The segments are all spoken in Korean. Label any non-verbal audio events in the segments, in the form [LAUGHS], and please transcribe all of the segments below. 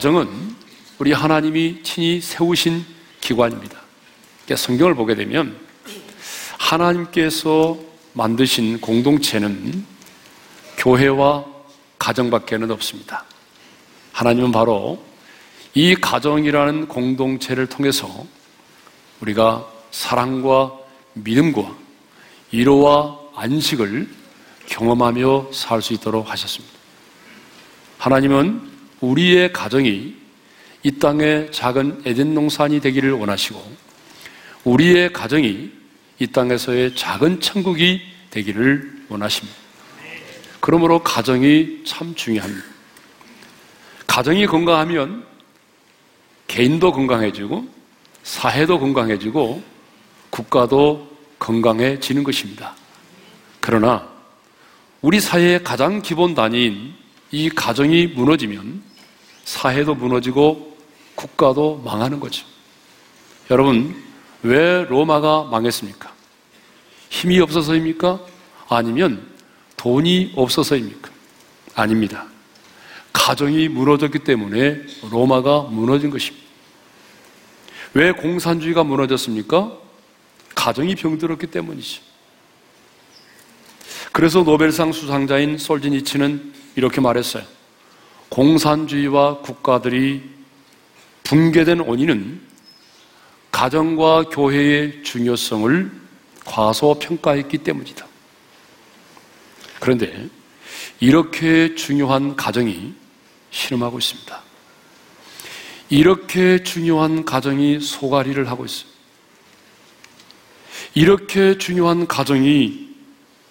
가정은 우리 하나님이 친히 세우신 기관입니다. 그러니까 성경을 보게 되면 하나님께서 만드신 공동체는 교회와 가정밖에는 없습니다. 하나님은 바로 이 가정이라는 공동체를 통해서 우리가 사랑과 믿음과 위로와 안식을 경험하며 살 수 있도록 하셨습니다. 하나님은 우리의 가정이 이 땅의 작은 에덴 농산이 되기를 원하시고 우리의 가정이 이 땅에서의 작은 천국이 되기를 원하십니다. 그러므로 가정이 참 중요합니다. 가정이 건강하면 개인도 건강해지고 사회도 건강해지고 국가도 건강해지는 것입니다. 그러나 우리 사회의 가장 기본 단위인 이 가정이 무너지면 사회도 무너지고 국가도 망하는 거죠. 여러분, 왜 로마가 망했습니까? 힘이 없어서입니까? 아니면 돈이 없어서입니까? 아닙니다. 가정이 무너졌기 때문에 로마가 무너진 것입니다. 왜 공산주의가 무너졌습니까? 가정이 병들었기 때문이죠. 그래서 노벨상 수상자인 솔지니치는 이렇게 말했어요. 공산주의와 국가들이 붕괴된 원인은 가정과 교회의 중요성을 과소평가했기 때문이다. 그런데 이렇게 중요한 가정이 실험하고 있습니다. 이렇게 중요한 가정이 소가리를 하고 있어요. 이렇게 중요한 가정이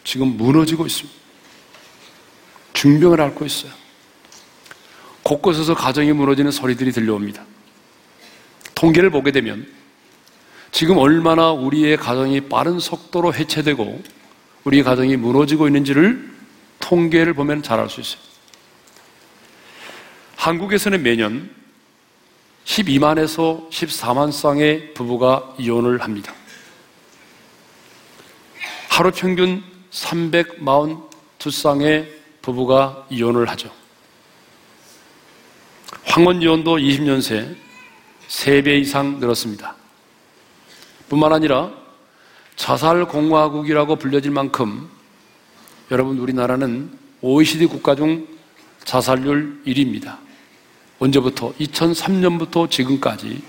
지금 무너지고 있습니다. 중병을 앓고 있어요. 곳곳에서 가정이 무너지는 소리들이 들려옵니다. 통계를 보게 되면 지금 얼마나 우리의 가정이 빠른 속도로 해체되고 우리 가정이 무너지고 있는지를 통계를 보면 잘 알 수 있어요. 한국에서는 매년 12만에서 14만 쌍의 부부가 이혼을 합니다. 하루 평균 342쌍의 부부가 이혼을 하죠. 황혼 이혼도 20년 새 3배 이상 늘었습니다. 뿐만 아니라 자살 공화국이라고 불려질 만큼 여러분 우리나라는 OECD 국가 중 자살률 1위입니다. 언제부터? 2003년부터 지금까지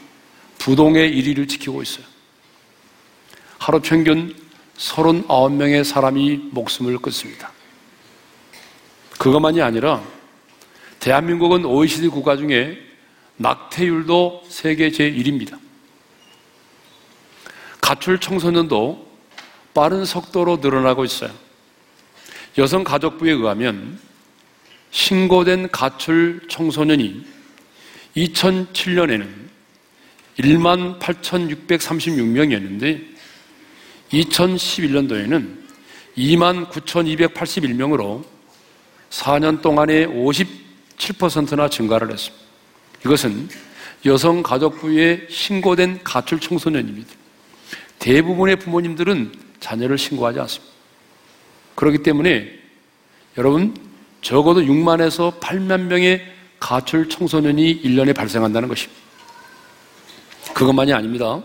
부동의 1위를 지키고 있어요. 하루 평균 39명의 사람이 목숨을 끊습니다. 그것만이 아니라 대한민국은 OECD 국가 중에 낙태율도 세계 제1위입니다. 가출 청소년도 빠른 속도로 늘어나고 있어요. 여성가족부에 의하면 신고된 가출 청소년이 2007년에는 1만 8,636명이었는데 2011년도에는 2만 9,281명으로 4년 동안에 57%나 증가를 했습니다. 이것은 여성가족부에 신고된 가출 청소년입니다. 대부분의 부모님들은 자녀를 신고하지 않습니다. 그렇기 때문에 여러분 적어도 6만에서 8만 명의 가출 청소년이 1년에 발생한다는 것입니다. 그것만이 아닙니다.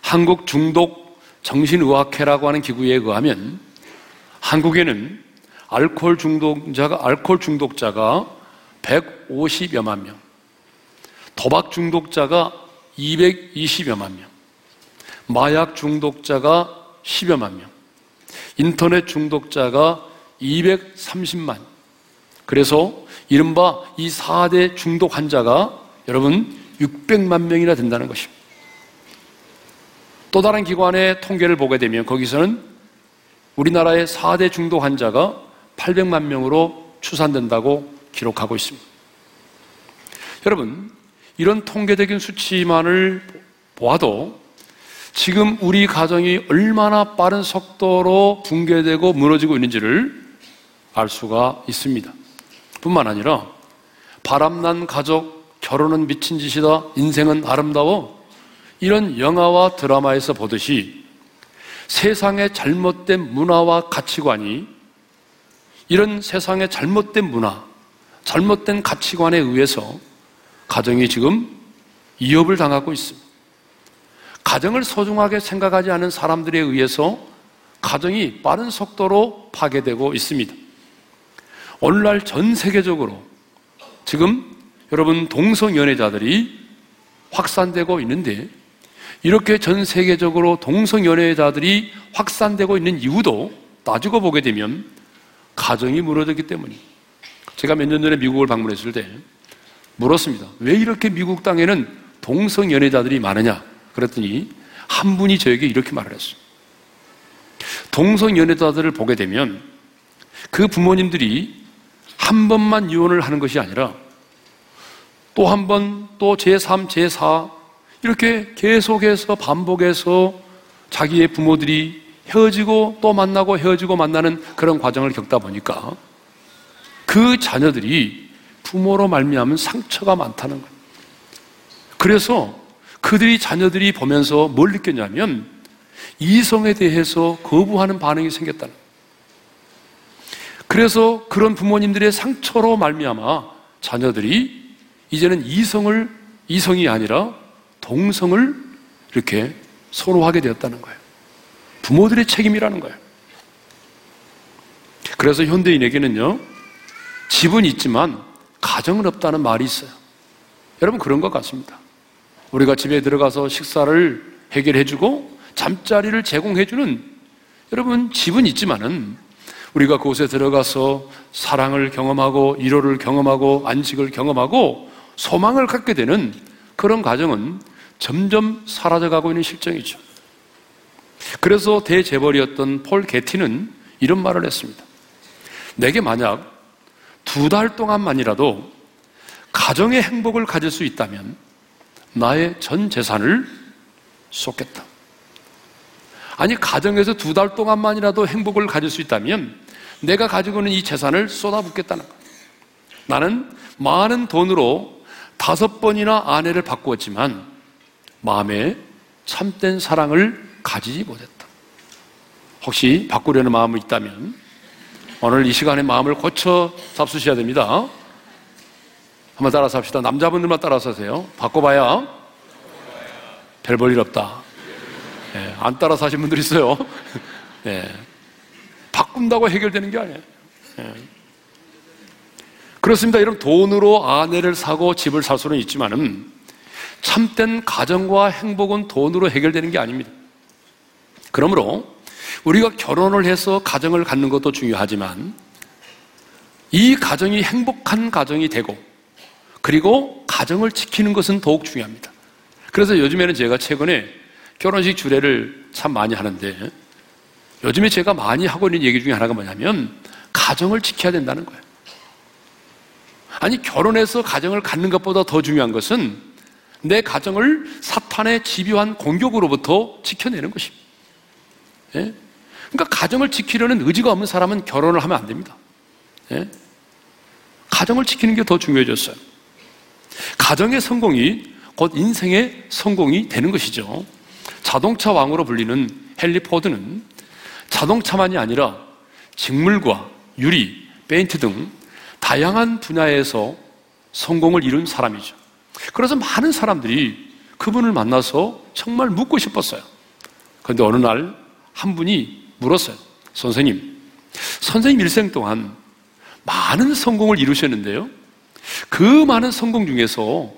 한국 중독 정신의학회라고 하는 기구에 의하면 한국에는 알코올 중독자가 알코올 중독자가 150여만 명, 도박 중독자가 220여만 명, 마약 중독자가 10여만 명, 인터넷 중독자가 230만. 그래서 이른바 이 4대 중독 환자가 여러분 600만 명이나 된다는 것입니다. 또 다른 기관의 통계를 보게 되면 거기서는 우리나라의 4대 중독 환자가 800만 명으로 추산된다고 기록하고 있습니다. 여러분, 이런 통계적인 수치만을 보아도 지금 우리 가정이 얼마나 빠른 속도로 붕괴되고 무너지고 있는지를 알 수가 있습니다. 뿐만 아니라 바람난 가족, 결혼은 미친 짓이다, 인생은 아름다워 이런 영화와 드라마에서 보듯이 세상의 잘못된 문화와 가치관이 이런 세상의 잘못된 문화, 잘못된 가치관에 의해서 가정이 지금 이업을 당하고 있습니다. 가정을 소중하게 생각하지 않은 사람들에 의해서 가정이 빠른 속도로 파괴되고 있습니다. 오늘날 전 세계적으로 지금 여러분 동성연애자들이 확산되고 있는데 이렇게 전 세계적으로 동성연애자들이 확산되고 있는 이유도 따지고 보게 되면 가정이 무너졌기 때문입니다. 제가 몇 년 전에 미국을 방문했을 때 물었습니다. 왜 이렇게 미국 땅에는 동성 연애자들이 많으냐? 그랬더니 한 분이 저에게 이렇게 말을 했어요. 동성 연애자들을 보게 되면 그 부모님들이 한 번만 이혼을 하는 것이 아니라 또 한 번, 또 제3, 제4, 이렇게 계속해서 반복해서 자기의 부모들이 헤어지고 또 만나고 헤어지고 만나는 그런 과정을 겪다 보니까 그 자녀들이 부모로 말미암은 상처가 많다는 거예요. 그래서 그들이 자녀들이 보면서 뭘 느꼈냐면 이성에 대해서 거부하는 반응이 생겼다는 거예요. 그래서 그런 부모님들의 상처로 말미암아 자녀들이 이제는 이성을 이성이 아니라 동성을 이렇게 선호하게 되었다는 거예요. 부모들의 책임이라는 거예요. 그래서 현대인에게는요, 집은 있지만 가정은 없다는 말이 있어요. 여러분 그런 것 같습니다. 우리가 집에 들어가서 식사를 해결해주고 잠자리를 제공해주는 여러분 집은 있지만은 우리가 그곳에 들어가서 사랑을 경험하고 위로를 경험하고 안식을 경험하고 소망을 갖게 되는 그런 과정은 점점 사라져가고 있는 실정이죠. 그래서 대재벌이었던 폴 게티는 이런 말을 했습니다. 내게 만약 두 달 동안만이라도 가정의 행복을 가질 수 있다면 나의 전 재산을 쏟겠다. 아니, 가정에서 두 달 동안만이라도 행복을 가질 수 있다면 내가 가지고 있는 이 재산을 쏟아붓겠다는 거예요. 나는 많은 돈으로 다섯 번이나 아내를 바꾸었지만 마음에 참된 사랑을 가지지 못했다. 혹시 바꾸려는 마음이 있다면 오늘 이 시간에 마음을 고쳐 잡수셔야 됩니다. 한번 따라서 합시다. 남자분들만 따라서 하세요. 바꿔봐야 별 볼 일 없다. 네, 안 따라서 하신 분들 있어요. 네. [LAUGHS] 바꾼다고 해결되는 게 아니에요. 네. 그렇습니다. 이런 돈으로 아내를 사고 집을 살 수는 있지만은 참된 가정과 행복은 돈으로 해결되는 게 아닙니다. 그러므로 우리가 결혼을 해서 가정을 갖는 것도 중요하지만 이 가정이 행복한 가정이 되고 그리고 가정을 지키는 것은 더욱 중요합니다. 그래서 요즘에는 제가 최근에 결혼식 주례를 참 많이 하는데 요즘에 제가 많이 하고 있는 얘기 중에 하나가 뭐냐면 가정을 지켜야 된다는 거예요. 아니 결혼해서 가정을 갖는 것보다 더 중요한 것은 내 가정을 사탄의 집요한 공격으로부터 지켜내는 것입니다. 예? 그러니까 가정을 지키려는 의지가 없는 사람은 결혼을 하면 안 됩니다. 예? 가정을 지키는 게 더 중요해졌어요. 가정의 성공이 곧 인생의 성공이 되는 것이죠. 자동차 왕으로 불리는 헨리 포드는 자동차만이 아니라 직물과 유리, 페인트 등 다양한 분야에서 성공을 이룬 사람이죠. 그래서 많은 사람들이 그분을 만나서 정말 묻고 싶었어요. 그런데 어느 날 한 분이 물었어요. 선생님, 선생님 일생 동안 많은 성공을 이루셨는데요. 그 많은 성공 중에서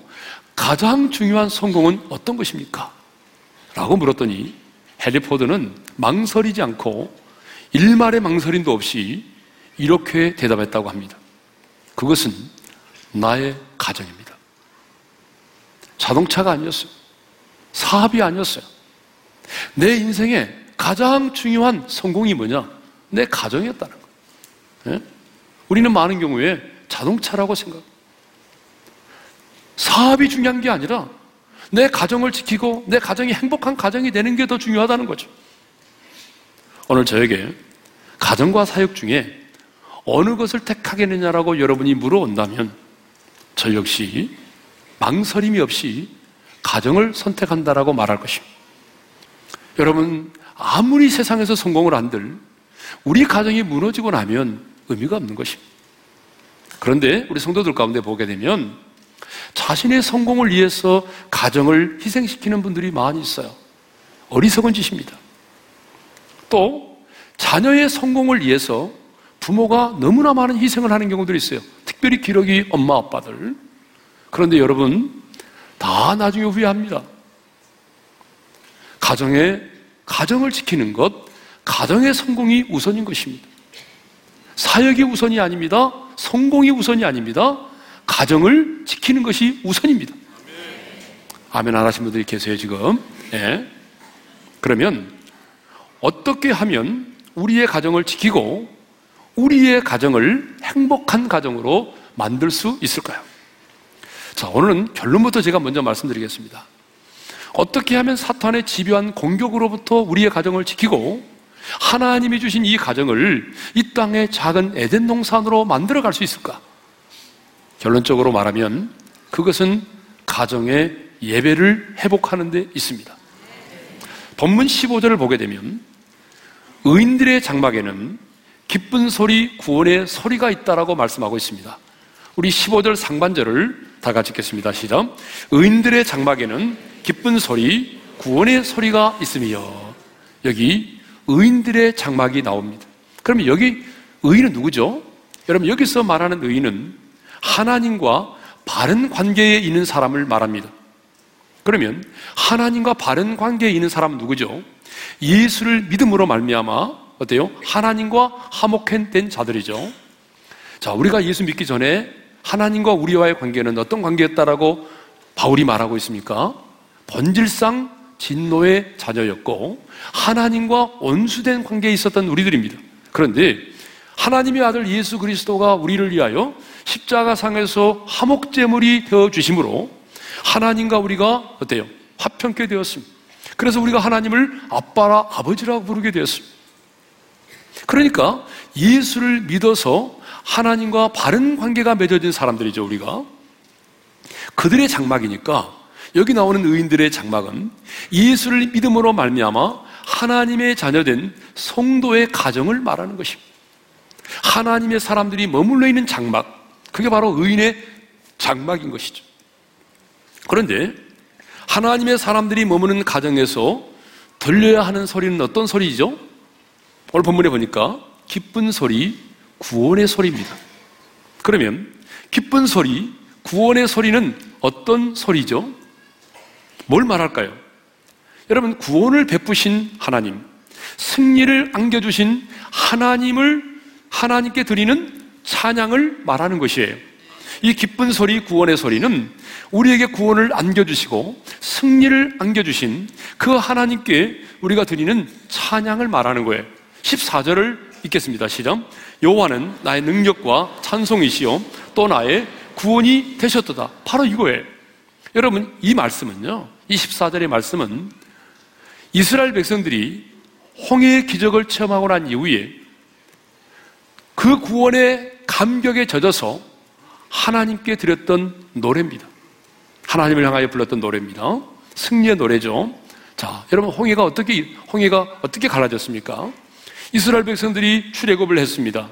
가장 중요한 성공은 어떤 것입니까? 라고 물었더니 해리포드는 망설이지 않고 일말의 망설임도 없이 이렇게 대답했다고 합니다. 그것은 나의 가정입니다. 자동차가 아니었어요. 사업이 아니었어요. 내 인생에 가장 중요한 성공이 뭐냐? 내 가정이었다는 거예요. 예? 우리는 많은 경우에 자동차라고 생각. 사업이 중요한 게 아니라 내 가정을 지키고 내 가정이 행복한 가정이 되는 게 더 중요하다는 거죠. 오늘 저에게 가정과 사역 중에 어느 것을 택하겠느냐라고 여러분이 물어온다면 저 역시 망설임이 없이 가정을 선택한다라고 말할 것입니다. 여러분, 아무리 세상에서 성공을 한들 우리 가정이 무너지고 나면 의미가 없는 것입니다. 그런데 우리 성도들 가운데 보게 되면 자신의 성공을 위해서 가정을 희생시키는 분들이 많이 있어요. 어리석은 짓입니다. 또 자녀의 성공을 위해서 부모가 너무나 많은 희생을 하는 경우들이 있어요. 특별히 기러기 엄마 아빠들. 그런데 여러분 다 나중에 후회합니다. 가정의 가정을 지키는 것, 가정의 성공이 우선인 것입니다. 사역이 우선이 아닙니다. 성공이 우선이 아닙니다. 가정을 지키는 것이 우선입니다. 아멘 안 하신 분들이 계세요, 지금. 네. 그러면 어떻게 하면 우리의 가정을 지키고 우리의 가정을 행복한 가정으로 만들 수 있을까요? 자, 오늘은 결론부터 제가 먼저 말씀드리겠습니다. 어떻게 하면 사탄의 집요한 공격으로부터 우리의 가정을 지키고 하나님이 주신 이 가정을 이 땅의 작은 에덴 동산으로 만들어 갈 수 있을까? 결론적으로 말하면 그것은 가정의 예배를 회복하는 데 있습니다. 본문 15절을 보게 되면 의인들의 장막에는 기쁜 소리, 구원의 소리가 있다라고 말씀하고 있습니다. 우리 15절 상반절을 다 같이 읽겠습니다. 시작. 의인들의 장막에는 기쁜 소리, 구원의 소리가 있으며 여기 의인들의 장막이 나옵니다. 그러면 여기 의인은 누구죠? 여러분 여기서 말하는 의인은 하나님과 바른 관계에 있는 사람을 말합니다. 그러면 하나님과 바른 관계에 있는 사람은 누구죠? 예수를 믿음으로 말미암아 어때요? 하나님과 화목된 자들이죠. 자, 우리가 예수 믿기 전에 하나님과 우리와의 관계는 어떤 관계였다라고 바울이 말하고 있습니까? 본질상 진노의 자녀였고 하나님과 원수된 관계에 있었던 우리들입니다. 그런데 하나님의 아들 예수 그리스도가 우리를 위하여 십자가상에서 화목제물이 되어 주심으로 하나님과 우리가 어때요? 화평케 되었습니다. 그래서 우리가 하나님을 아빠라 아버지라고 부르게 되었습니다. 그러니까 예수를 믿어서 하나님과 바른 관계가 맺어진 사람들이죠, 우리가. 그들의 장막이니까 여기 나오는 의인들의 장막은 예수를 믿음으로 말미암아 하나님의 자녀된 성도의 가정을 말하는 것입니다. 하나님의 사람들이 머물러 있는 장막, 그게 바로 의인의 장막인 것이죠. 그런데 하나님의 사람들이 머무는 가정에서 들려야 하는 소리는 어떤 소리죠? 오늘 본문에 보니까 기쁜 소리, 구원의 소리입니다. 그러면 기쁜 소리, 구원의 소리는 어떤 소리죠? 뭘 말할까요? 여러분, 구원을 베푸신 하나님, 승리를 안겨주신 하나님을 하나님께 드리는 찬양을 말하는 것이에요. 이 기쁜 소리, 구원의 소리는 우리에게 구원을 안겨주시고 승리를 안겨주신 그 하나님께 우리가 드리는 찬양을 말하는 거예요. 14절을 읽겠습니다. 시작. 여호와는 나의 능력과 찬송이시요 또 나의 구원이 되셨도다. 바로 이거예요. 여러분 이 말씀은요. 이 14절의 말씀은 이스라엘 백성들이 홍해의 기적을 체험하고 난 이후에 그 구원의 감격에 젖어서 하나님께 드렸던 노래입니다. 하나님을 향하여 불렀던 노래입니다. 승리의 노래죠. 자, 여러분 홍해가 어떻게 홍해가 어떻게 갈라졌습니까? 이스라엘 백성들이 출애굽을 했습니다.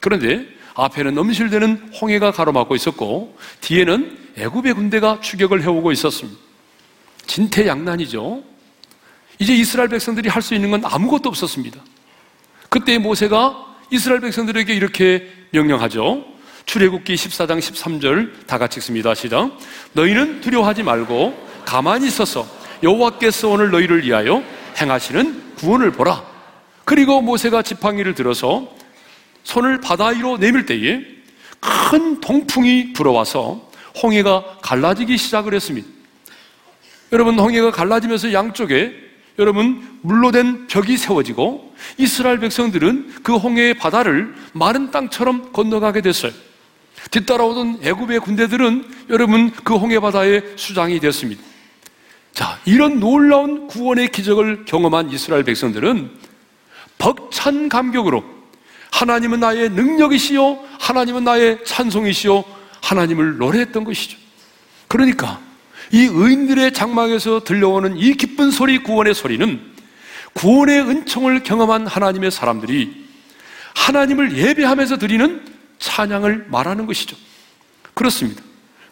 그런데 앞에는 넘실대는 홍해가 가로막고 있었고 뒤에는 애굽의 군대가 추격을 해오고 있었습니다. 진퇴양난이죠. 이제 이스라엘 백성들이 할 수 있는 건 아무것도 없었습니다. 그때 모세가 이스라엘 백성들에게 이렇게 명령하죠. 출애굽기 14장 13절 다 같이 읽습니다. 시작. 너희는 두려워하지 말고 가만히 있어서 여호와께서 오늘 너희를 위하여 행하시는 구원을 보라. 그리고 모세가 지팡이를 들어서 손을 바다 위로 내밀 때에 큰 동풍이 불어와서 홍해가 갈라지기 시작을 했습니다. 여러분, 홍해가 갈라지면서 양쪽에 여러분, 물로 된 벽이 세워지고 이스라엘 백성들은 그 홍해의 바다를 마른 땅처럼 건너가게 됐어요. 뒤따라오던 애굽의 군대들은 여러분 그 홍해 바다의 수장이 되었습니다. 자, 이런 놀라운 구원의 기적을 경험한 이스라엘 백성들은 벅찬 감격으로 하나님은 나의 능력이시요 하나님은 나의 찬송이시요 하나님을 노래했던 것이죠. 그러니까 이 의인들의 장막에서 들려오는 이 기쁜 소리 구원의 소리는 구원의 은총을 경험한 하나님의 사람들이 하나님을 예배하면서 드리는 찬양을 말하는 것이죠. 그렇습니다.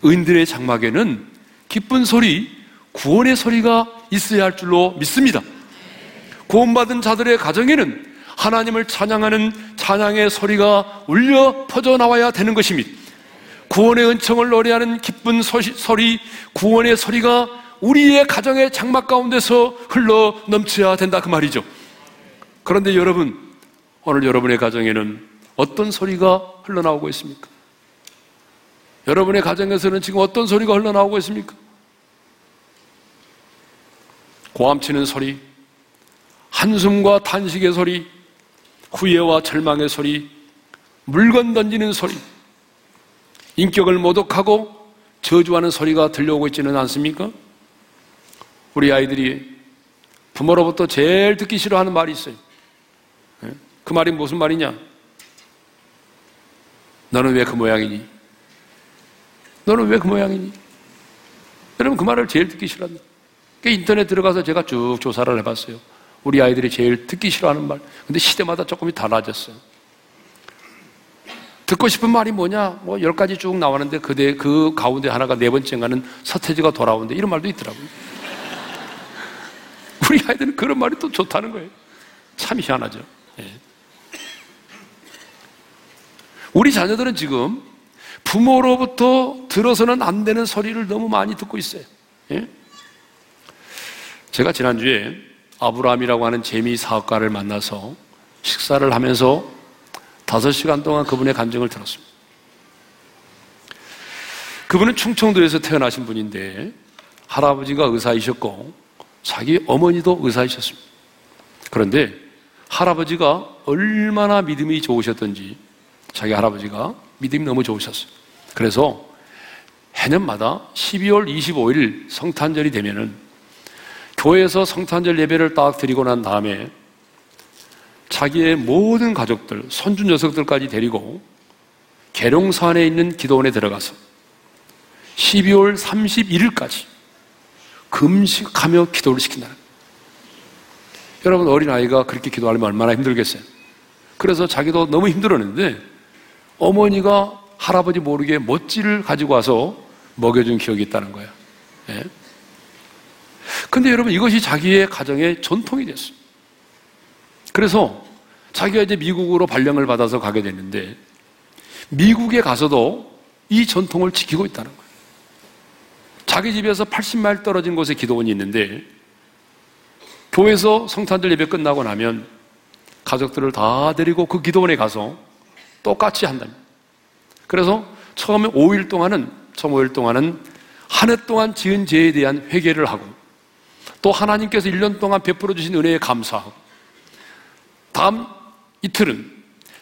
의인들의 장막에는 기쁜 소리, 구원의 소리가 있어야 할 줄로 믿습니다. 구원받은 자들의 가정에는 하나님을 찬양하는 찬양의 소리가 울려 퍼져 나와야 되는 것입니다. 구원의 은총을 노래하는 기쁜 소시, 소리, 구원의 소리가 우리의 가정의 장막 가운데서 흘러 넘쳐야 된다 그 말이죠. 그런데 여러분, 오늘 여러분의 가정에는 어떤 소리가 흘러나오고 있습니까? 여러분의 가정에서는 지금 어떤 소리가 흘러나오고 있습니까? 고함치는 소리, 한숨과 탄식의 소리, 후회와 절망의 소리, 물건 던지는 소리, 인격을 모독하고 저주하는 소리가 들려오고 있지는 않습니까? 우리 아이들이 부모로부터 제일 듣기 싫어하는 말이 있어요. 예? 그 말이 무슨 말이냐? 너는 왜 그 모양이니? 너는 왜 그 모양이니? 여러분 그 말을 제일 듣기 싫어한다. 그러니까 인터넷 들어가서 제가 쭉 조사를 해봤어요. 우리 아이들이 제일 듣기 싫어하는 말. 근데 시대마다 조금이 달라졌어요. 듣고 싶은 말이 뭐냐? 뭐 열 가지 쭉 나왔는데 그대 그 가운데 하나가 네 번째가는 서태지가 돌아오는데 이런 말도 있더라고요. [LAUGHS] 우리 아이들은 그런 말이 또 좋다는 거예요. 참 희한하죠. 예. 우리 자녀들은 지금 부모로부터 들어서는 안 되는 소리를 너무 많이 듣고 있어요. 예? 제가 지난주에 아브라함이라고 하는 재미 사업가를 만나서 식사를 하면서 다섯 시간 동안 그분의 감정을 들었습니다. 그분은 충청도에서 태어나신 분인데 할아버지가 의사이셨고 자기 어머니도 의사이셨습니다. 그런데 할아버지가 얼마나 믿음이 좋으셨던지 자기 할아버지가 믿음이 너무 좋으셨어요. 그래서 해년마다 12월 25일 성탄절이 되면은 교회에서 성탄절 예배를 딱 드리고 난 다음에 자기의 모든 가족들, 손주 녀석들까지 데리고 계룡산에 있는 기도원에 들어가서 12월 31일까지 금식하며 기도를 거예요. 여러분 어린아이가 그렇게 기도하면 얼마나 힘들겠어요? 그래서 자기도 너무 힘들었는데 어머니가 할아버지 모르게 멋지를 가지고 와서 먹여준 기억이 있다는 거예요. 예? 근데 여러분 이것이 자기의 가정의 전통이 됐어요. 그래서 자기가 이제 미국으로 발령을 받아서 가게 됐는데 미국에 가서도 이 전통을 지키고 있다는 거예요. 자기 집에서 80마일 떨어진 곳에 기도원이 있는데 교회에서 성탄절 예배 끝나고 나면 가족들을 다 데리고 그 기도원에 가서 똑같이 한답니다. 그래서 처음에 5일 동안은 처음 5일 동안은 한 해 동안 지은 죄에 대한 회개를 하고 또 하나님께서 1년 동안 베풀어 주신 은혜에 감사하고 다음 이틀은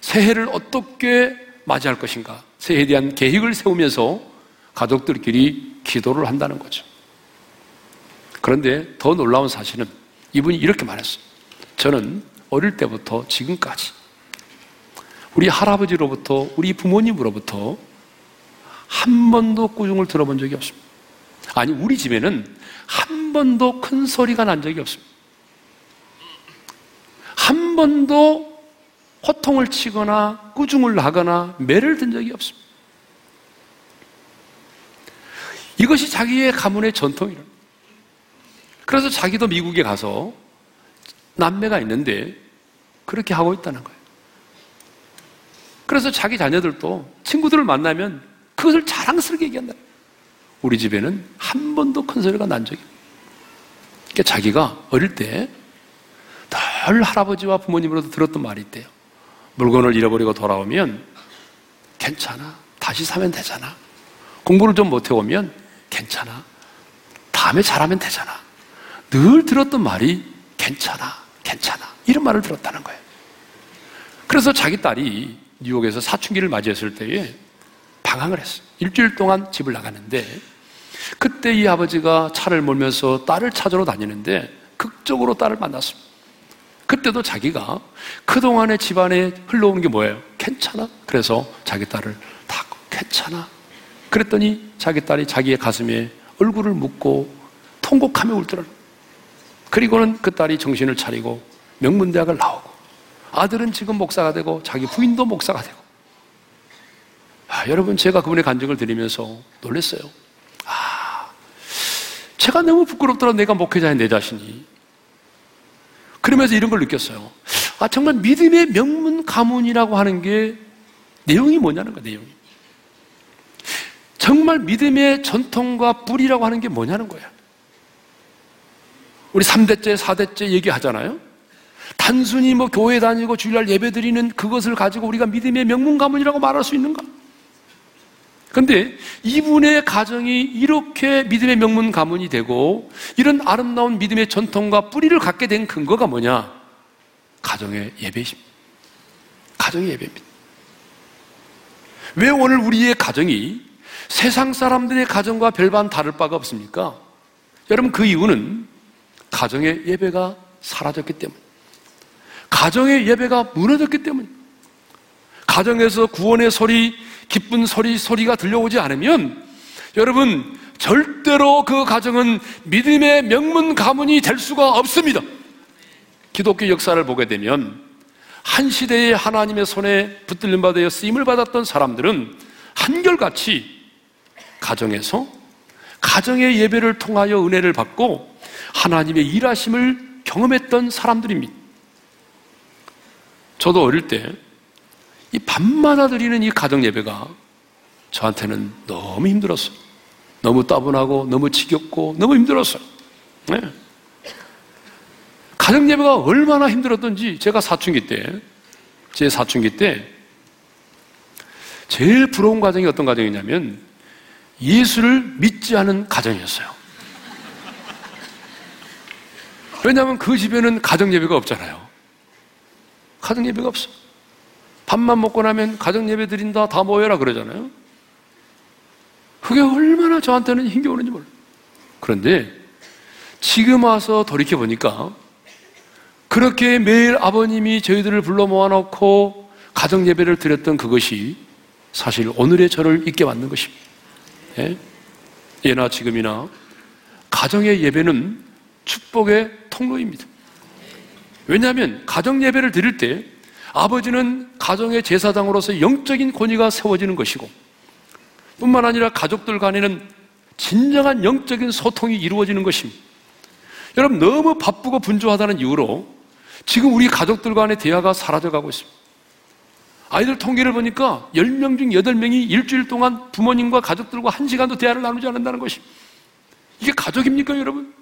새해를 어떻게 맞이할 것인가 새해에 대한 계획을 세우면서 가족들끼리 기도를 한다는 거죠. 그런데 더 놀라운 사실은 이분이 이렇게 말했어요. 저는 어릴 때부터 지금까지 우리 할아버지로부터 우리 부모님으로부터 한 번도 꾸중을 들어본 적이 없습니다. 아니 우리 집에는 한 번도 큰 소리가 난 적이 없습니다. 한 번도 호통을 치거나 꾸중을 하거나 매를 든 적이 없습니다. 이것이 자기의 가문의 전통이라. 그래서 자기도 미국에 가서 남매가 있는데 그렇게 하고 있다는 거예요. 그래서 자기 자녀들도 친구들을 만나면 그것을 자랑스럽게 얘기한다. 우리 집에는 한 번도 큰 소리가 난 적이 없어요. 그러니까 자기가 어릴 때 늘 할아버지와 부모님으로도 들었던 말이 있대요. 물건을 잃어버리고 돌아오면 괜찮아. 다시 사면 되잖아. 공부를 좀 못해오면 괜찮아. 다음에 잘하면 되잖아. 늘 들었던 말이 괜찮아. 괜찮아. 이런 말을 들었다는 거예요. 그래서 자기 딸이 뉴욕에서 사춘기를 맞이했을 때에 방황을 했어요. 일주일 동안 집을 나갔는데 그때 이 아버지가 차를 몰면서 딸을 찾으러 다니는데 극적으로 딸을 만났습니다. 그때도 자기가 그동안의 집안에 흘러오는 게 뭐예요? 괜찮아? 그래서 자기 딸을 다 괜찮아? 그랬더니 자기 딸이 자기의 가슴에 얼굴을 묻고 통곡하며 울더라. 그리고는 그 딸이 정신을 차리고 명문대학을 나오고 아들은 지금 목사가 되고 자기 부인도 목사가 되고 아, 여러분 제가 그분의 간증을 드리면서 놀랐어요. 아, 제가 너무 부끄럽더라 내가 목회자인 내 자신이. 그러면서 이런 걸 느꼈어요. 아, 정말 믿음의 명문 가문이라고 하는 게 내용이 뭐냐는 거야, 내용이. 정말 믿음의 전통과 뿌리라고 하는 게 뭐냐는 거야. 우리 3대째, 4대째 얘기하잖아요. 단순히 뭐 교회 다니고 주일날 예배 드리는 그것을 가지고 우리가 믿음의 명문 가문이라고 말할 수 있는가? 근데 이분의 가정이 이렇게 믿음의 명문 가문이 되고 이런 아름다운 믿음의 전통과 뿌리를 갖게 된 근거가 뭐냐? 가정의 예배입니다. 가정의 예배입니다. 왜 오늘 우리의 가정이 세상 사람들의 가정과 별반 다를 바가 없습니까? 여러분 그 이유는 가정의 예배가 사라졌기 때문. 가정의 예배가 무너졌기 때문. 가정에서 구원의 소리, 기쁜 소리, 소리가 들려오지 않으면 여러분 절대로 그 가정은 믿음의 명문 가문이 될 수가 없습니다. 기독교 역사를 보게 되면 한 시대에 하나님의 손에 붙들림 받아 쓰임을 받았던 사람들은 한결같이 가정에서 가정의 예배를 통하여 은혜를 받고 하나님의 일하심을 경험했던 사람들입니다. 저도 어릴 때 이 밤마다 드리는 이 가정 예배가 저한테는 너무 힘들었어요. 너무 따분하고 너무 지겹고 너무 힘들었어요. 네. 가정 예배가 얼마나 힘들었던지 제가 사춘기 때, 제 사춘기 때 제일 부러운 가정이 어떤 가정이냐면 예수를 믿지 않은 가정이었어요. 왜냐하면 그 집에는 가정 예배가 없잖아요. 가정 예배가 없어. 밥만 먹고 나면 가정 예배 드린다 다 모여라 그러잖아요. 그게 얼마나 저한테는 힘겨우는지 몰라요. 그런데 지금 와서 돌이켜 보니까 그렇게 매일 아버님이 저희들을 불러 모아놓고 가정 예배를 드렸던 그것이 사실 오늘의 저를 있게 만든 것입니다. 예? 예나 지금이나 가정의 예배는 축복의 통로입니다. 왜냐하면 가정 예배를 드릴 때 아버지는 가정의 제사장으로서 영적인 권위가 세워지는 것이고 뿐만 아니라 가족들 간에는 진정한 영적인 소통이 이루어지는 것입니다. 여러분 너무 바쁘고 분주하다는 이유로 지금 우리 가족들 간의 대화가 사라져가고 있습니다. 아이들 통계를 보니까 10명 중 8명이 일주일 동안 부모님과 가족들과 한 시간도 대화를 나누지 않는다는 것입니다. 이게 가족입니까, 여러분?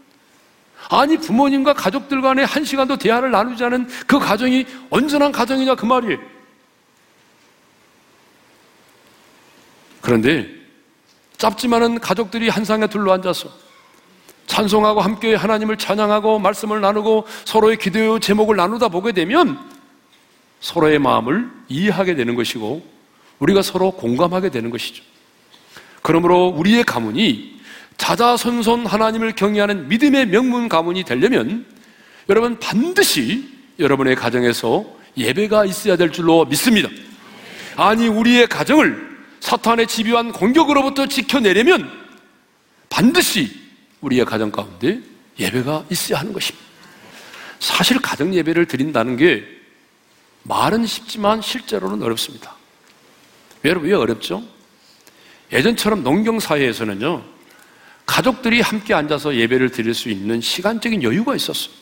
아니, 부모님과 가족들 간에 한 시간도 대화를 나누지 않은 그 가정이 온전한 가정이냐, 그 말이에요. 그런데 짧지만은 가족들이 한 상에 둘러앉아서 찬송하고 함께 하나님을 찬양하고 말씀을 나누고 서로의 기도의 제목을 나누다 보게 되면 서로의 마음을 이해하게 되는 것이고 우리가 서로 공감하게 되는 것이죠. 그러므로 우리의 가문이 자자손손 하나님을 경외하는 믿음의 명문 가문이 되려면 여러분 반드시 여러분의 가정에서 예배가 있어야 될 줄로 믿습니다. 아니 우리의 가정을 사탄의 집요한 공격으로부터 지켜내려면 반드시 우리의 가정 가운데 예배가 있어야 하는 것입니다. 사실 가정 예배를 드린다는 게 말은 쉽지만 실제로는 어렵습니다. 여러분 왜 어렵죠? 예전처럼 농경 사회에서는요 가족들이 함께 앉아서 예배를 드릴 수 있는 시간적인 여유가 있었어요.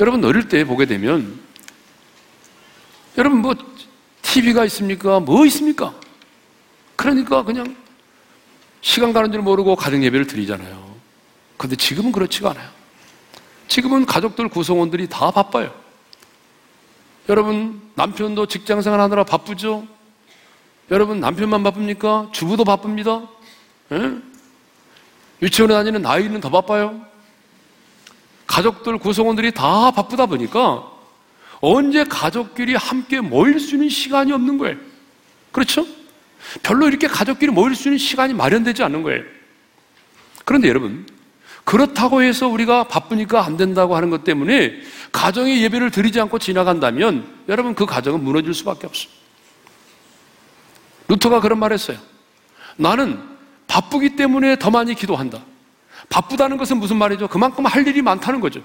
여러분 어릴 때 보게 되면 여러분 뭐 TV가 있습니까? 뭐 있습니까? 그러니까 그냥 시간 가는 줄 모르고 가정 예배를 드리잖아요. 근데 지금은 그렇지가 않아요. 지금은 가족들 구성원들이 다 바빠요. 여러분 남편도 직장 생활 하느라 바쁘죠? 여러분 남편만 바쁩니까? 주부도 바쁩니다. 예? 유치원에 다니는 아이는 더 바빠요. 가족들 구성원들이 다 바쁘다 보니까 언제 가족끼리 함께 모일 수 있는 시간이 없는 거예요. 그렇죠? 별로 이렇게 가족끼리 모일 수 있는 시간이 마련되지 않는 거예요. 그런데 여러분, 그렇다고 해서 우리가 바쁘니까 안 된다고 하는 것 때문에 가정의 예배를 드리지 않고 지나간다면 여러분 그 가정은 무너질 수밖에 없어요. 루터가 그런 말 했어요. 나는 바쁘기 때문에 더 많이 기도한다. 바쁘다는 것은 무슨 말이죠? 그만큼 할 일이 많다는 거죠.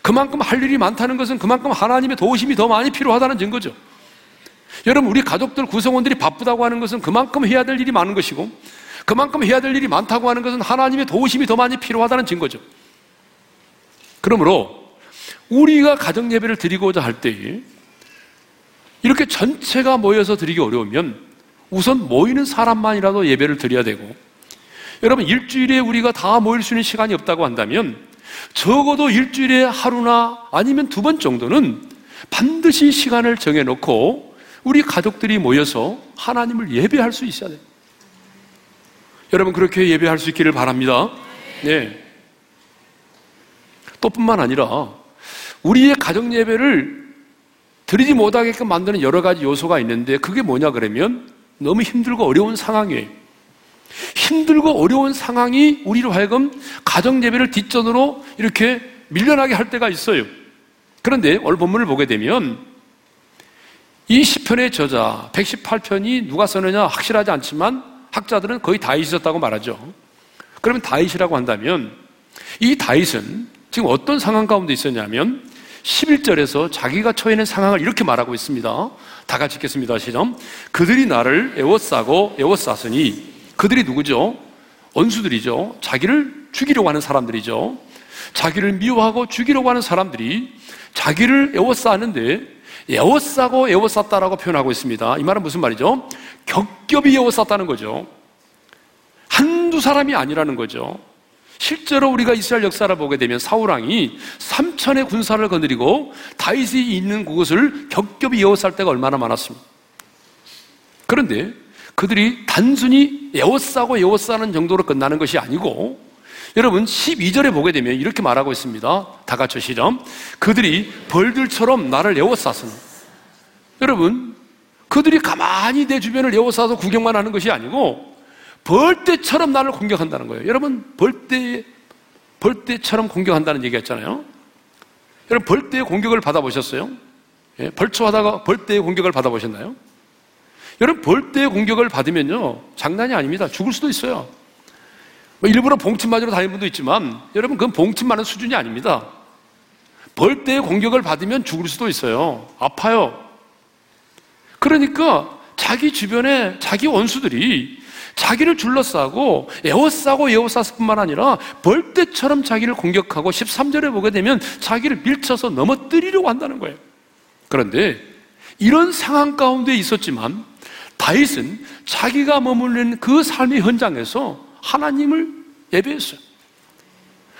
그만큼 할 일이 많다는 것은 그만큼 하나님의 도우심이 더 많이 필요하다는 증거죠. 여러분, 우리 가족들 구성원들이 바쁘다고 하는 것은 그만큼 해야 될 일이 많은 것이고, 그만큼 해야 될 일이 많다고 하는 것은 하나님의 도우심이 더 많이 필요하다는 증거죠. 그러므로, 우리가 가정 예배를 드리고자 할 때에, 이렇게 전체가 모여서 드리기 어려우면, 우선 모이는 사람만이라도 예배를 드려야 되고, 여러분, 일주일에 우리가 다 모일 수 있는 시간이 없다고 한다면, 적어도 일주일에 하루나 아니면 두 번 정도는 반드시 시간을 정해놓고 우리 가족들이 모여서 하나님을 예배할 수 있어야 돼요. 여러분 그렇게 예배할 수 있기를 바랍니다. 네. 또 뿐만 아니라 우리의 가정 예배를 드리지 못하게끔 만드는 여러 가지 요소가 있는데 그게 뭐냐 그러면 너무 힘들고 어려운 상황이에요. 힘들고 어려운 상황이 우리로 하여금 가정 예배를 뒷전으로 이렇게 밀려나게 할 때가 있어요. 그런데 오늘 본문을 보게 되면 이 시편의 저자 118편이 누가 썼느냐 확실하지 않지만 학자들은 거의 다윗이 썼다고 말하죠. 그러면 다윗이라고 한다면 이 다윗은 지금 어떤 상황 가운데 있었냐면 11절에서 자기가 처해낸 상황을 이렇게 말하고 있습니다. 다 같이 읽겠습니다. 시작. 그들이 나를 애워싸고 애워쌌으니 그들이 누구죠? 원수들이죠. 자기를 죽이려고 하는 사람들이죠. 자기를 미워하고 죽이려고 하는 사람들이 자기를 애워싸는데 에워싸고 에워쌌다라고 표현하고 있습니다. 이 말은 무슨 말이죠? 겹겹이 에워쌌다는 거죠. 한두 사람이 아니라는 거죠. 실제로 우리가 이스라엘 역사를 보게 되면 사우랑이 삼천의 군사를 거느리고 다윗이 있는 그것을 겹겹이 에워쌀 때가 얼마나 많았습니까? 그런데 그들이 단순히 에워싸고 에워싸는 정도로 끝나는 것이 아니고 여러분 12절에 보게 되면 이렇게 말하고 있습니다. 다 같이 시점. 그들이 벌들처럼 나를 에워싸서 여러분 그들이 가만히 내 주변을 에워싸서 구경만 하는 것이 아니고 벌떼처럼 나를 공격한다는 거예요. 여러분 벌떼 벌떼처럼 공격한다는 얘기했잖아요. 여러분 벌떼의 공격을 받아보셨어요? 예, 벌초하다가 벌떼의 공격을 받아보셨나요? 여러분 벌떼의 공격을 받으면요 장난이 아닙니다. 죽을 수도 있어요. 뭐 일부러 봉침 맞으러 다니는 분도 있지만 여러분 그건 봉침 맞는 수준이 아닙니다. 벌떼의 공격을 받으면 죽을 수도 있어요. 아파요. 그러니까 자기 주변에 자기 원수들이 자기를 둘러싸고 에워싸고 에워쌌을 뿐만 아니라 벌떼처럼 자기를 공격하고 13절에 보게 되면 자기를 밀쳐서 넘어뜨리려고 한다는 거예요. 그런데 이런 상황 가운데 있었지만 다윗은 자기가 머무는 그 삶의 현장에서 하나님을 예배했어요.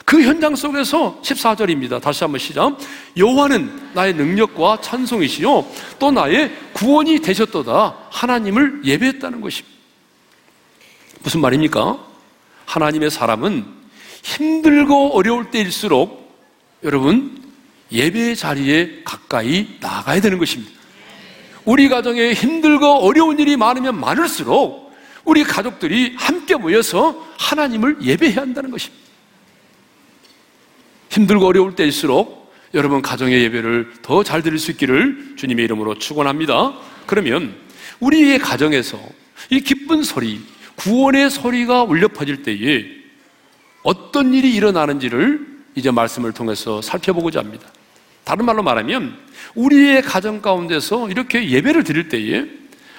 그 현장 속에서 14절입니다. 다시 한번 시작. 여호와는 나의 능력과 찬송이시요 또 나의 구원이 되셨도다. 하나님을 예배했다는 것입니다. 무슨 말입니까? 하나님의 사람은 힘들고 어려울 때일수록 여러분 예배 자리에 가까이 나가야 되는 것입니다. 우리 가정에 힘들고 어려운 일이 많으면 많을수록 우리 가족들이 함께 모여서 하나님을 예배해야 한다는 것입니다. 힘들고 어려울 때일수록 여러분 가정의 예배를 더 잘 드릴 수 있기를 주님의 이름으로 축원합니다. 그러면 우리의 가정에서 이 기쁜 소리, 구원의 소리가 울려 퍼질 때에 어떤 일이 일어나는지를 이제 말씀을 통해서 살펴보고자 합니다. 다른 말로 말하면 우리의 가정 가운데서 이렇게 예배를 드릴 때에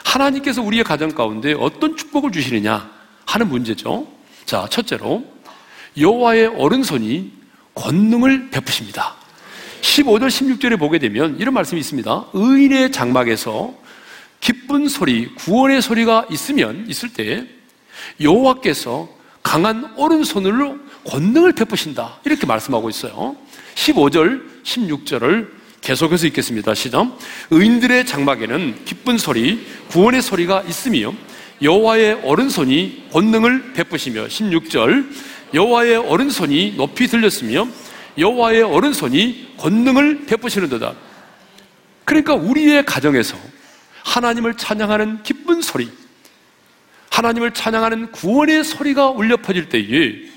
하나님께서 우리의 가정 가운데 어떤 축복을 주시느냐 하는 문제죠. 자, 첫째로 여호와의 오른손이 권능을 베푸십니다. 15절 16절에 보게 되면 이런 말씀이 있습니다. 의인의 장막에서 기쁜 소리, 구원의 소리가 있으면 있을 때 여호와께서 강한 오른손으로 권능을 베푸신다. 이렇게 말씀하고 있어요. 15절, 16절을 계속해서 읽겠습니다. 시작. 의인들의 장막에는 기쁜 소리, 구원의 소리가 있으며 여호와의 오른손이 권능을 베푸시며 16절 여호와의 오른손이 높이 들렸으며 여호와의 오른손이 권능을 베푸시는도다. 그러니까 우리의 가정에서 하나님을 찬양하는 기쁜 소리, 하나님을 찬양하는 구원의 소리가 울려 퍼질 때에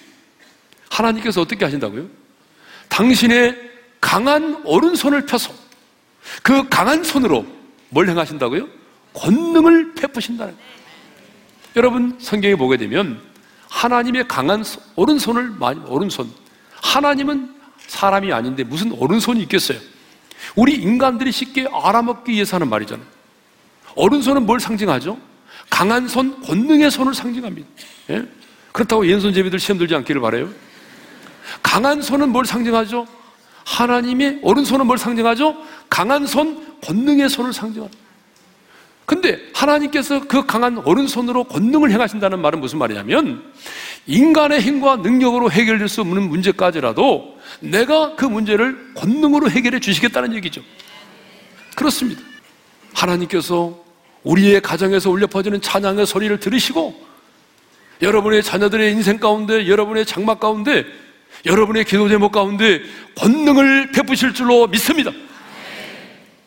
하나님께서 어떻게 하신다고요? 당신의 강한 오른손을 펴서 그 강한 손으로 뭘 행하신다고요? 권능을 베푸신다는 거예요. 여러분 성경에 보게 되면 하나님의 강한 오른손을 오른손 하나님은 사람이 아닌데 무슨 오른손이 있겠어요? 우리 인간들이 쉽게 알아먹기 위해서 하는 말이잖아요. 오른손은 뭘 상징하죠? 강한 손, 권능의 손을 상징합니다. 예? 그렇다고 왼손제비들 시험 들지 않기를 바래요. 강한 손은 뭘 상징하죠? 하나님의 오른손은 뭘 상징하죠? 강한 손, 권능의 손을 상징합니다. 근데 하나님께서 그 강한 오른손으로 권능을 행하신다는 말은 무슨 말이냐면 인간의 힘과 능력으로 해결될 수 없는 문제까지라도 내가 그 문제를 권능으로 해결해 주시겠다는 얘기죠. 그렇습니다. 하나님께서 우리의 가정에서 울려 퍼지는 찬양의 소리를 들으시고 여러분의 자녀들의 인생 가운데 여러분의 장막 가운데 여러분의 기도 제목 가운데 권능을 베푸실 줄로 믿습니다.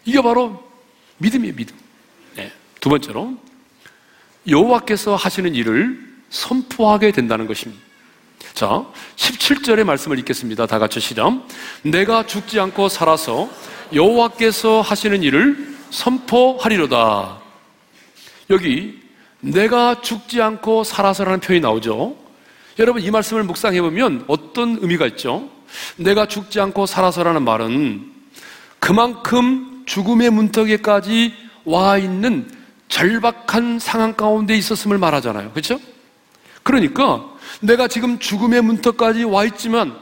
이게 바로 믿음이에요, 믿음. 네. 두 번째로 여호와께서 하시는 일을 선포하게 된다는 것입니다. 자, 17절의 말씀을 읽겠습니다. 다 같이 시작. 내가 죽지 않고 살아서 여호와께서 하시는 일을 선포하리로다. 여기 내가 죽지 않고 살아서라는 표현이 나오죠. 여러분 이 말씀을 묵상해 보면 어떤 의미가 있죠? 내가 죽지 않고 살아서라는 말은 그만큼 죽음의 문턱에까지 와 있는 절박한 상황 가운데 있었음을 말하잖아요. 그렇죠? 그러니까 내가 지금 죽음의 문턱까지 와 있지만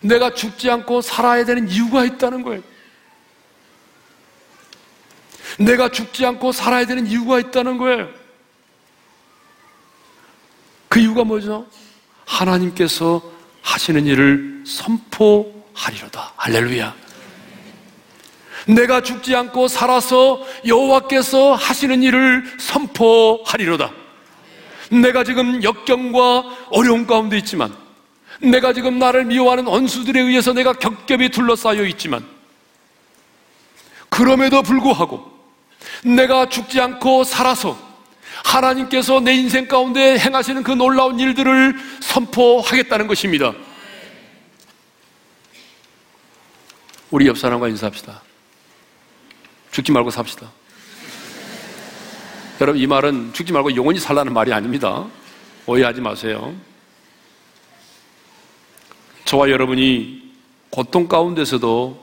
내가 죽지 않고 살아야 되는 이유가 있다는 거예요. 내가 죽지 않고 살아야 되는 이유가 있다는 거예요. 그 이유가 뭐죠? 하나님께서 하시는 일을 선포하리로다. 할렐루야. 내가 죽지 않고 살아서 여호와께서 하시는 일을 선포하리로다. 내가 지금 역경과 어려움 가운데 있지만 내가 지금 나를 미워하는 언수들에 의해서 내가 겹겹이 둘러싸여 있지만 그럼에도 불구하고 내가 죽지 않고 살아서 하나님께서 내 인생 가운데 행하시는 그 놀라운 일들을 선포하겠다는 것입니다. 우리 옆 사람과 인사합시다. 죽지 말고 삽시다. 여러분, 이 말은 죽지 말고 영원히 살라는 말이 아닙니다. 오해하지 마세요. 저와 여러분이 고통 가운데서도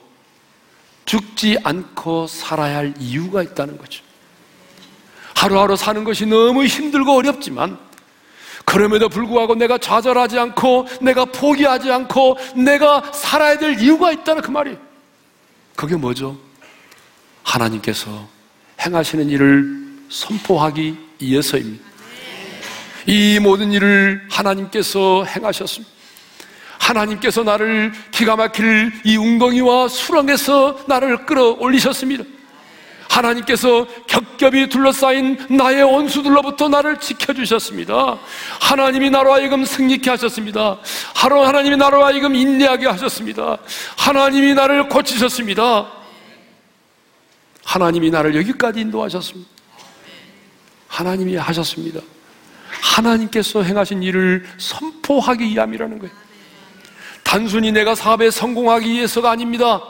죽지 않고 살아야 할 이유가 있다는 거죠. 하루하루 사는 것이 너무 힘들고 어렵지만 그럼에도 불구하고 내가 좌절하지 않고 내가 포기하지 않고 내가 살아야 될 이유가 있다는 그 말이 그게 뭐죠? 하나님께서 행하시는 일을 선포하기 위해서입니다. 이 모든 일을 하나님께서 행하셨습니다. 하나님께서 나를 기가 막힐 이 웅덩이와 수렁에서 나를 끌어올리셨습니다. 하나님께서 겹겹이 둘러싸인 나의 원수들로부터 나를 지켜주셨습니다. 하나님이 나로 하여금 승리케 하셨습니다. 하루 하나님이 나로 하여금 인내하게 하셨습니다. 하나님이 나를 고치셨습니다. 하나님이 나를 여기까지 인도하셨습니다. 하나님이 하셨습니다. 하나님께서 행하신 일을 선포하기 위함이라는 거예요. 단순히 내가 사업에 성공하기 위해서가 아닙니다.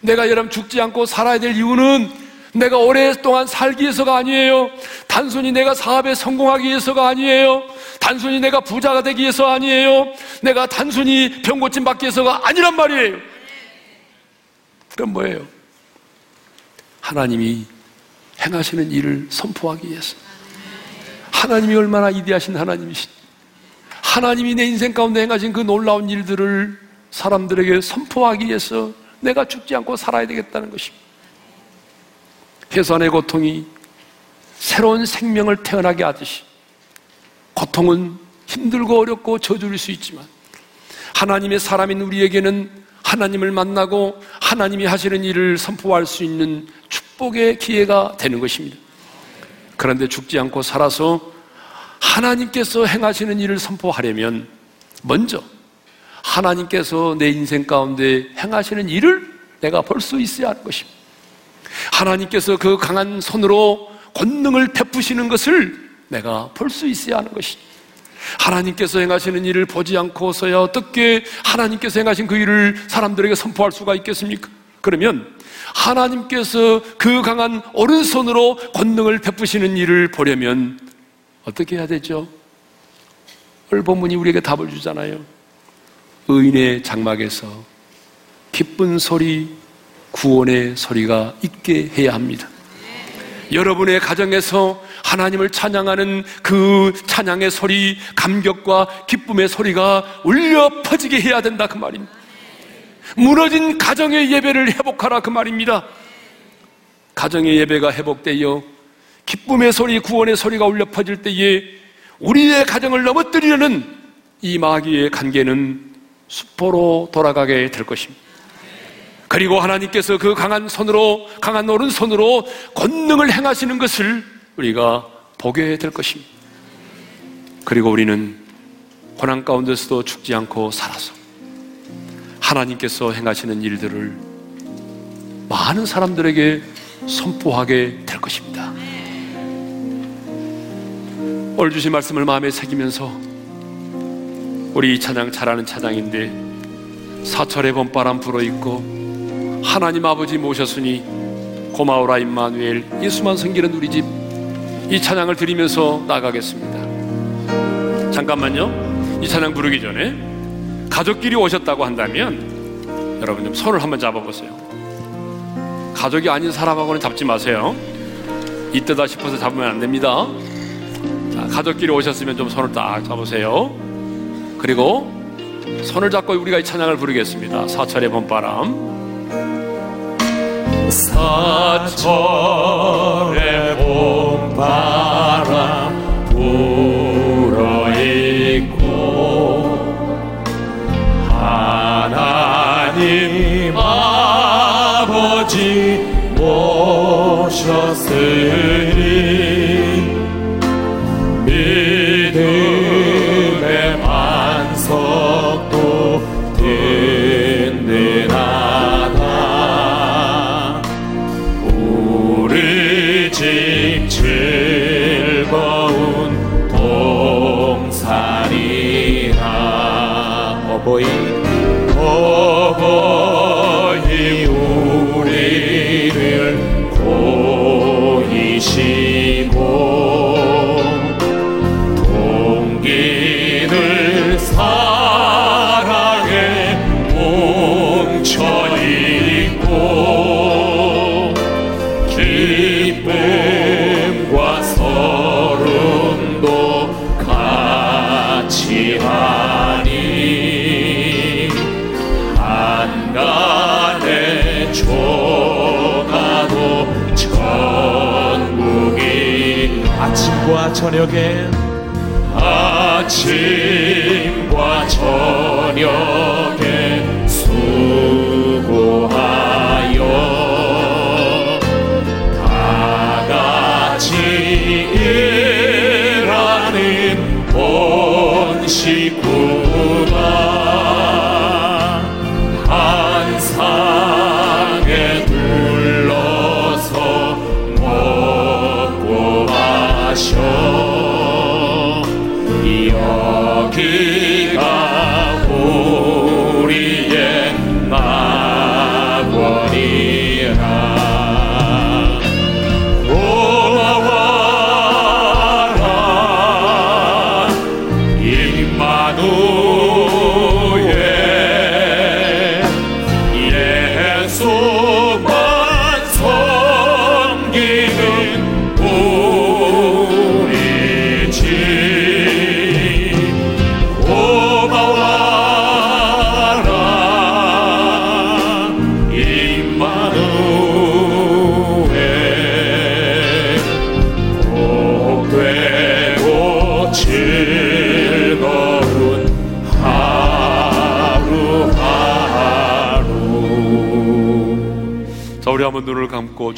내가 여러분 죽지 않고 살아야 될 이유는 내가 오랫동안 살기 위해서가 아니에요. 단순히 내가 사업에 성공하기 위해서가 아니에요. 단순히 내가 부자가 되기 위해서 아니에요. 내가 단순히 병고침 받기 위해서가 아니란 말이에요. 그럼 뭐예요? 하나님이 행하시는 일을 선포하기 위해서. 하나님이 얼마나 이대하신 하나님이신. 하나님이 내 인생 가운데 행하신 그 놀라운 일들을 사람들에게 선포하기 위해서 내가 죽지 않고 살아야 되겠다는 것입니다. 해산의 고통이 새로운 생명을 태어나게 하듯이 고통은 힘들고 어렵고 저주일 수 있지만 하나님의 사람인 우리에게는 하나님을 만나고 하나님이 하시는 일을 선포할 수 있는 축복의 기회가 되는 것입니다. 그런데 죽지 않고 살아서 하나님께서 행하시는 일을 선포하려면 먼저 하나님께서 내 인생 가운데 행하시는 일을 내가 볼 수 있어야 하는 것입니다. 하나님께서 그 강한 손으로 권능을 베푸시는 것을 내가 볼 수 있어야 하는 것이 하나님께서 행하시는 일을 보지 않고서야 어떻게 하나님께서 행하신 그 일을 사람들에게 선포할 수가 있겠습니까? 그러면 하나님께서 그 강한 오른손으로 권능을 베푸시는 일을 보려면 어떻게 해야 되죠? 오늘 본문이 우리에게 답을 주잖아요. 의인의 장막에서 기쁜 소리 구원의 소리가 있게 해야 합니다. 여러분의 가정에서 하나님을 찬양하는 그 찬양의 소리, 감격과 기쁨의 소리가 울려 퍼지게 해야 된다 그 말입니다. 무너진 가정의 예배를 회복하라 그 말입니다. 가정의 예배가 회복되어 기쁨의 소리, 구원의 소리가 울려 퍼질 때에 우리의 가정을 넘어뜨리려는 이 마귀의 관계는 수포로 돌아가게 될 것입니다. 그리고 하나님께서 그 강한 손으로, 강한 오른손으로 권능을 행하시는 것을 우리가 보게 될 것입니다. 그리고 우리는 고난 가운데서도 죽지 않고 살아서 하나님께서 행하시는 일들을 많은 사람들에게 선포하게 될 것입니다. 오늘 주신 말씀을 마음에 새기면서 우리 이 찬양 잘하는 찬양인데 사철의 봄바람 불어있고 하나님 아버지 모셨으니 고마워라 임마누엘 예수만 섬기는 우리 집 이 찬양을 드리면서 나가겠습니다. 잠깐만요. 이 찬양 부르기 전에 가족끼리 오셨다고 한다면 여러분 좀 손을 한번 잡아보세요. 가족이 아닌 사람하고는 잡지 마세요. 이때다 싶어서 잡으면 안 됩니다. 자, 가족끼리 오셨으면 좀 손을 딱 잡으세요. 그리고 손을 잡고 우리가 이 찬양을 부르겠습니다. 사철의 봄바람. 사철의 봄바람 불어있고 하나님 아버지 모셨으 저녁에 아침과 저녁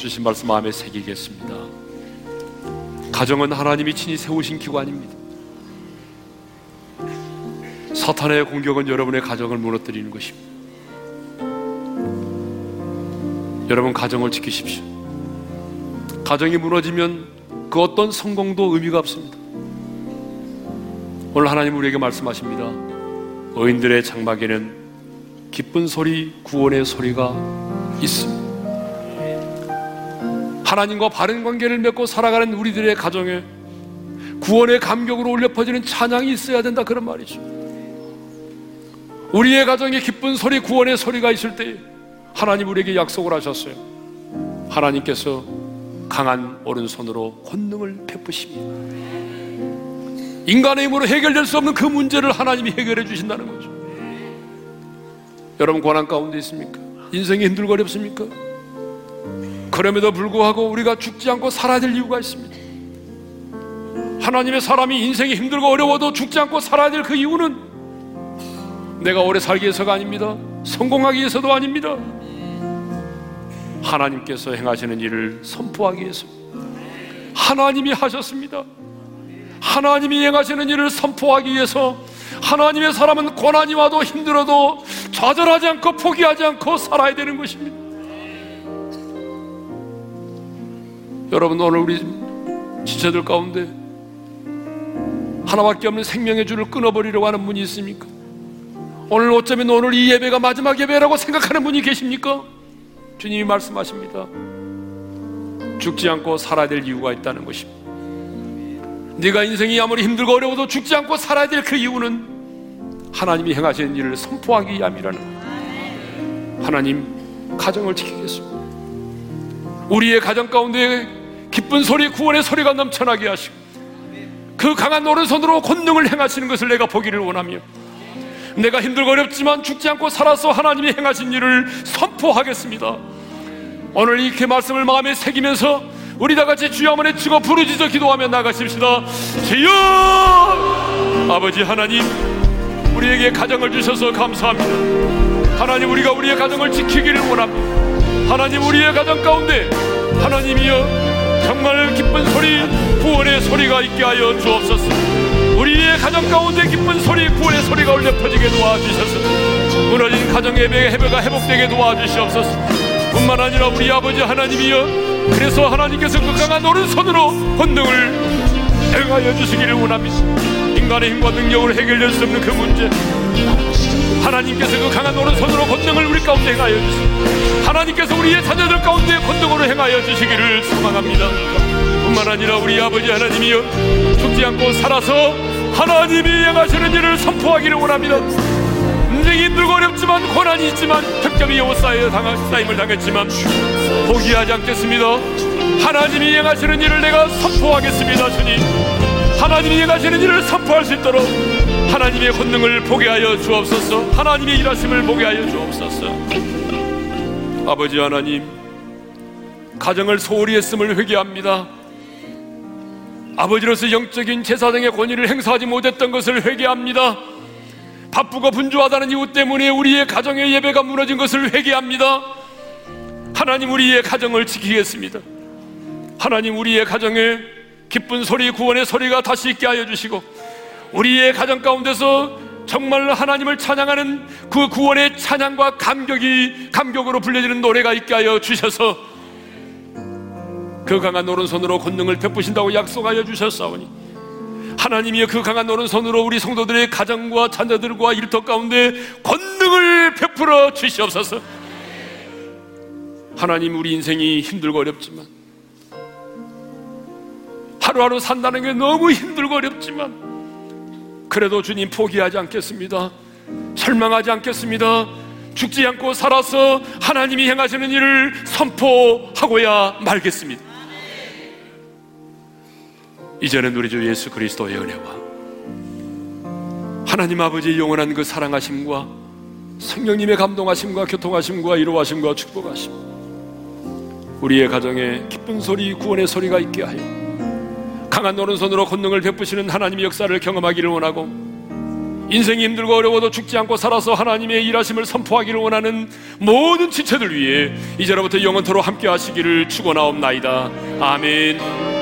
주신 말씀 마음에 새기겠습니다. 가정은 하나님이 친히 세우신 기관입니다. 사탄의 공격은 여러분의 가정을 무너뜨리는 것입니다. 여러분 가정을 지키십시오. 가정이 무너지면 그 어떤 성공도 의미가 없습니다. 오늘 하나님 우리에게 말씀하십니다. 의인들의 장막에는 기쁜 소리, 구원의 소리가 있습니다. 하나님과 바른 관계를 맺고 살아가는 우리들의 가정에 구원의 감격으로 울려 퍼지는 찬양이 있어야 된다 그런 말이죠. 우리의 가정에 기쁜 소리, 구원의 소리가 있을 때 하나님 우리에게 약속을 하셨어요. 하나님께서 강한 오른손으로 권능을 베푸십니다. 인간의 힘으로 해결될 수 없는 그 문제를 하나님이 해결해 주신다는 거죠. 여러분 고난 가운데 있습니까? 인생이 힘들고 어렵습니까? 그럼에도 불구하고 우리가 죽지 않고 살아야 될 이유가 있습니다. 하나님의 사람이 인생이 힘들고 어려워도 죽지 않고 살아야 될 그 이유는 내가 오래 살기 위해서가 아닙니다. 성공하기 위해서도 아닙니다. 하나님께서 행하시는 일을 선포하기 위해서 하나님이 하셨습니다. 하나님이 행하시는 일을 선포하기 위해서 하나님의 사람은 고난이 와도 힘들어도 좌절하지 않고 포기하지 않고 살아야 되는 것입니다. 여러분 오늘 우리 지체들 가운데 하나밖에 없는 생명의 줄을 끊어버리려고 하는 분이 있습니까? 오늘 어쩌면 오늘 이 예배가 마지막 예배라고 생각하는 분이 계십니까? 주님이 말씀하십니다. 죽지 않고 살아야 될 이유가 있다는 것입니다. 네가 인생이 아무리 힘들고 어려워도 죽지 않고 살아야 될 그 이유는 하나님이 행하시는 일을 선포하기 위함이라는 것. 하나님 가정을 지키겠습니다. 우리의 가정 가운데 기쁜 소리, 구원의 소리가 넘쳐나게 하시고 그 강한 오른손으로 권능을 행하시는 것을 내가 보기를 원하며 내가 힘들고 어렵지만 죽지 않고 살아서 하나님이 행하신 일을 선포하겠습니다. 오늘 이렇게 말씀을 마음에 새기면서 우리 다 같이 주여 한번 외치고 부르짖어 기도하며 나가십시다. 주여! 아버지 하나님, 우리에게 가정을 주셔서 감사합니다. 하나님, 우리가 우리의 가정을 지키기를 원합니다. 하나님, 우리의 가정 가운데 하나님이여 정말 기쁜 소리, 구원의 소리가 있게 하여 주옵소서. 우리의 가정 가운데 기쁜 소리, 구원의 소리가 울려 퍼지게 도와주셔서 무너진 가정의 해배가 회복되게 도와주시옵소서. 뿐만 아니라 우리 아버지 하나님이여 그래서 하나님께서 그 강한 오른손으로 권능을 행하여 주시기를 원합니다. 인간의 힘과 능력으로 해결될 수 없는 그 문제. 하나님께서 그 강한 오른손으로 권능을 우리 가운데 행하여 주시고 하나님께서 우리의 자녀들 가운데 권능으로 행하여 주시기를 소망합니다. 뿐만 아니라 우리 아버지 하나님이여 죽지 않고 살아서 하나님이 행하시는 일을 선포하기를 원합니다. 인생이 힘들고 어렵지만 고난이 있지만 득점이 요사에 쌓임을 당했지만 포기하지 않겠습니다 하나님이 행하시는 일을 내가 선포하겠습니다 주님 하나님이 행하시는 일을 선포할 수 있도록 하나님의 권능을 보게 하여 주옵소서 하나님의 일하심을 보게 하여 주옵소서 아버지 하나님 가정을 소홀히 했음을 회개합니다 아버지로서 영적인 제사장의 권위를 행사하지 못했던 것을 회개합니다 바쁘고 분주하다는 이유 때문에 우리의 가정의 예배가 무너진 것을 회개합니다. 하나님 우리의 가정을 지키겠습니다. 하나님 우리의 가정에 기쁜 소리, 구원의 소리가 다시 있게 하여 주시고 우리의 가정 가운데서 정말 하나님을 찬양하는 그 구원의 찬양과 감격이 감격으로 불려지는 노래가 있게 하여 주셔서 그 강한 오른손으로 권능을 베푸신다고 약속하여 주셨사오니 하나님이 그 강한 오른손으로 우리 성도들의 가정과 자녀들과 일터 가운데 권능을 베풀어 주시옵소서. 하나님 우리 인생이 힘들고 어렵지만 하루하루 산다는 게 너무 힘들고 어렵지만 그래도 주님 포기하지 않겠습니다. 절망하지 않겠습니다. 죽지 않고 살아서 하나님이 행하시는 일을 선포하고야 말겠습니다. 이제는 우리 주 예수 그리스도의 은혜와 하나님 아버지의 영원한 그 사랑하심과 성령님의 감동하심과 교통하심과 이루하심과 축복하심 우리의 가정에 기쁜 소리 구원의 소리가 있게 하여 강한 오른손으로 권능을 베푸시는 하나님의 역사를 경험하기를 원하고 인생이 힘들고 어려워도 죽지 않고 살아서 하나님의 일하심을 선포하기를 원하는 모든 지체들 위해 이제로부터 영원토로 함께 하시기를 축원하옵나이다. 아멘.